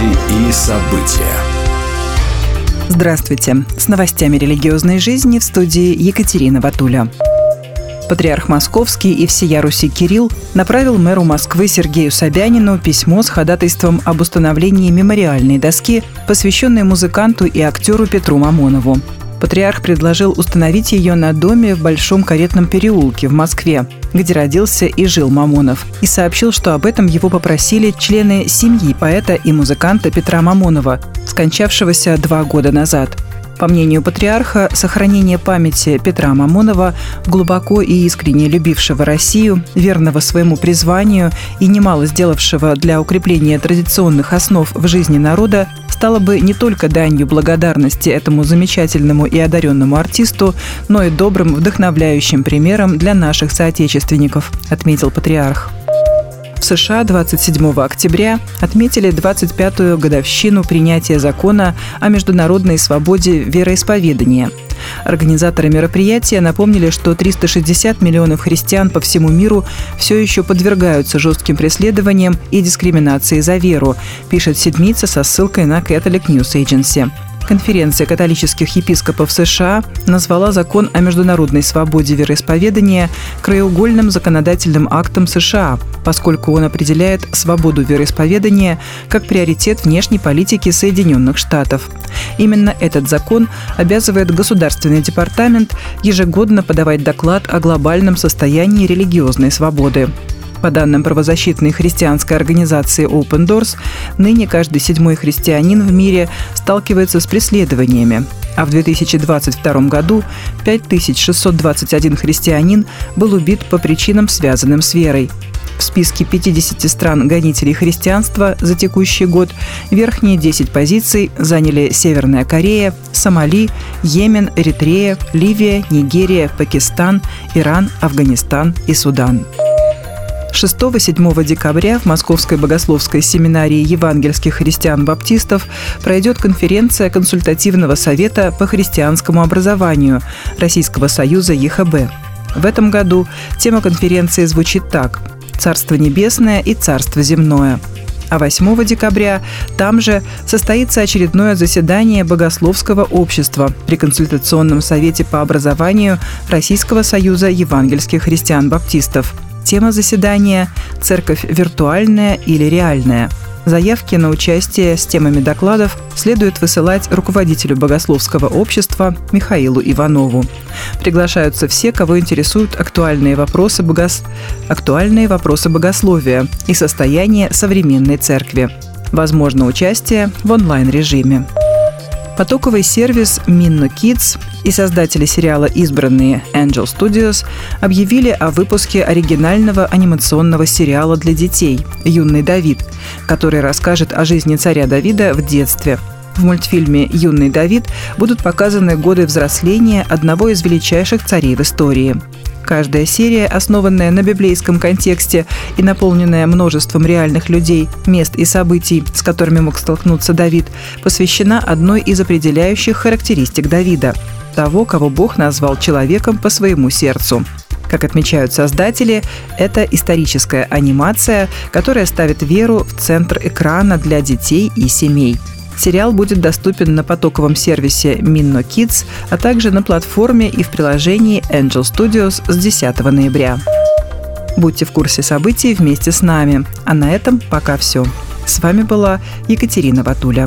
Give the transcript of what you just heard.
Новости и события. Здравствуйте. С новостями религиозной жизни в студии Екатерина Ватуля. Патриарх Московский и всея Руси Кирилл направил мэру Москвы Сергею Собянину письмо с ходатайством об установлении мемориальной доски, посвященной музыканту и актеру Петру Мамонову. Патриарх предложил установить ее на доме в Большом Каретном переулке в Москве, где родился и жил Мамонов, и сообщил, что об этом его попросили члены семьи поэта и музыканта Петра Мамонова, скончавшегося два года назад – по мнению патриарха, сохранение памяти Петра Мамонова, глубоко и искренне любившего Россию, верного своему призванию и немало сделавшего для укрепления традиционных основ в жизни народа, стало бы не только данью благодарности этому замечательному и одаренному артисту, но и добрым, вдохновляющим примером для наших соотечественников, отметил патриарх. В США 27 октября отметили 25-ю годовщину принятия закона о международной свободе вероисповедания. Организаторы мероприятия напомнили, что 360 миллионов христиан по всему миру все еще подвергаются жестким преследованиям и дискриминации за веру, пишет Седмица со ссылкой на Catholic News Agency. Конференция католических епископов США назвала закон о международной свободе вероисповедания краеугольным законодательным актом США, поскольку он определяет свободу вероисповедания как приоритет внешней политики Соединенных Штатов. Именно этот закон обязывает Государственный департамент ежегодно подавать доклад о глобальном состоянии религиозной свободы. По данным правозащитной христианской организации Open Doors, ныне каждый седьмой христианин в мире сталкивается с преследованиями, а в 2022 году 5621 христианин был убит по причинам, связанным с верой. В списке 50 стран гонителей христианства за текущий год верхние 10 позиций заняли Северная Корея, Сомали, Йемен, Эритрея, Ливия, Нигерия, Пакистан, Иран, Афганистан и Судан. 6-7 декабря в Московской богословской семинарии евангельских христиан-баптистов пройдет конференция консультативного совета по христианскому образованию Российского союза ЕХБ. В этом году тема конференции звучит так «Царство небесное и царство земное». А 8 декабря там же состоится очередное заседание Богословского общества при Консультационном совете по образованию Российского союза евангельских христиан-баптистов – Тема заседания – «Церковь виртуальная или реальная». Заявки на участие с темами докладов следует высылать руководителю богословского общества Михаилу Иванову. Приглашаются все, кого интересуют актуальные вопросы, богос... актуальные вопросы богословия и состояние современной церкви. Возможно участие в онлайн-режиме. Потоковый сервис Minno Kids и создатели сериала «Избранные» Angel Studios объявили о выпуске оригинального анимационного сериала для детей «Юный Давид», который расскажет о жизни царя Давида в детстве. В мультфильме «Юный Давид» будут показаны годы взросления одного из величайших царей в истории. Каждая серия, основанная на библейском контексте и наполненная множеством реальных людей, мест и событий, с которыми мог столкнуться Давид, посвящена одной из определяющих характеристик Давида – того, кого Бог назвал человеком по своему сердцу. Как отмечают создатели, это историческая анимация, которая ставит веру в центр экрана для детей и семей – Сериал будет доступен на потоковом сервисе Minno Kids, а также на платформе и в приложении Angel Studios с 10 ноября. Будьте в курсе событий вместе с нами. А на этом пока все. С вами была Екатерина Ватуля.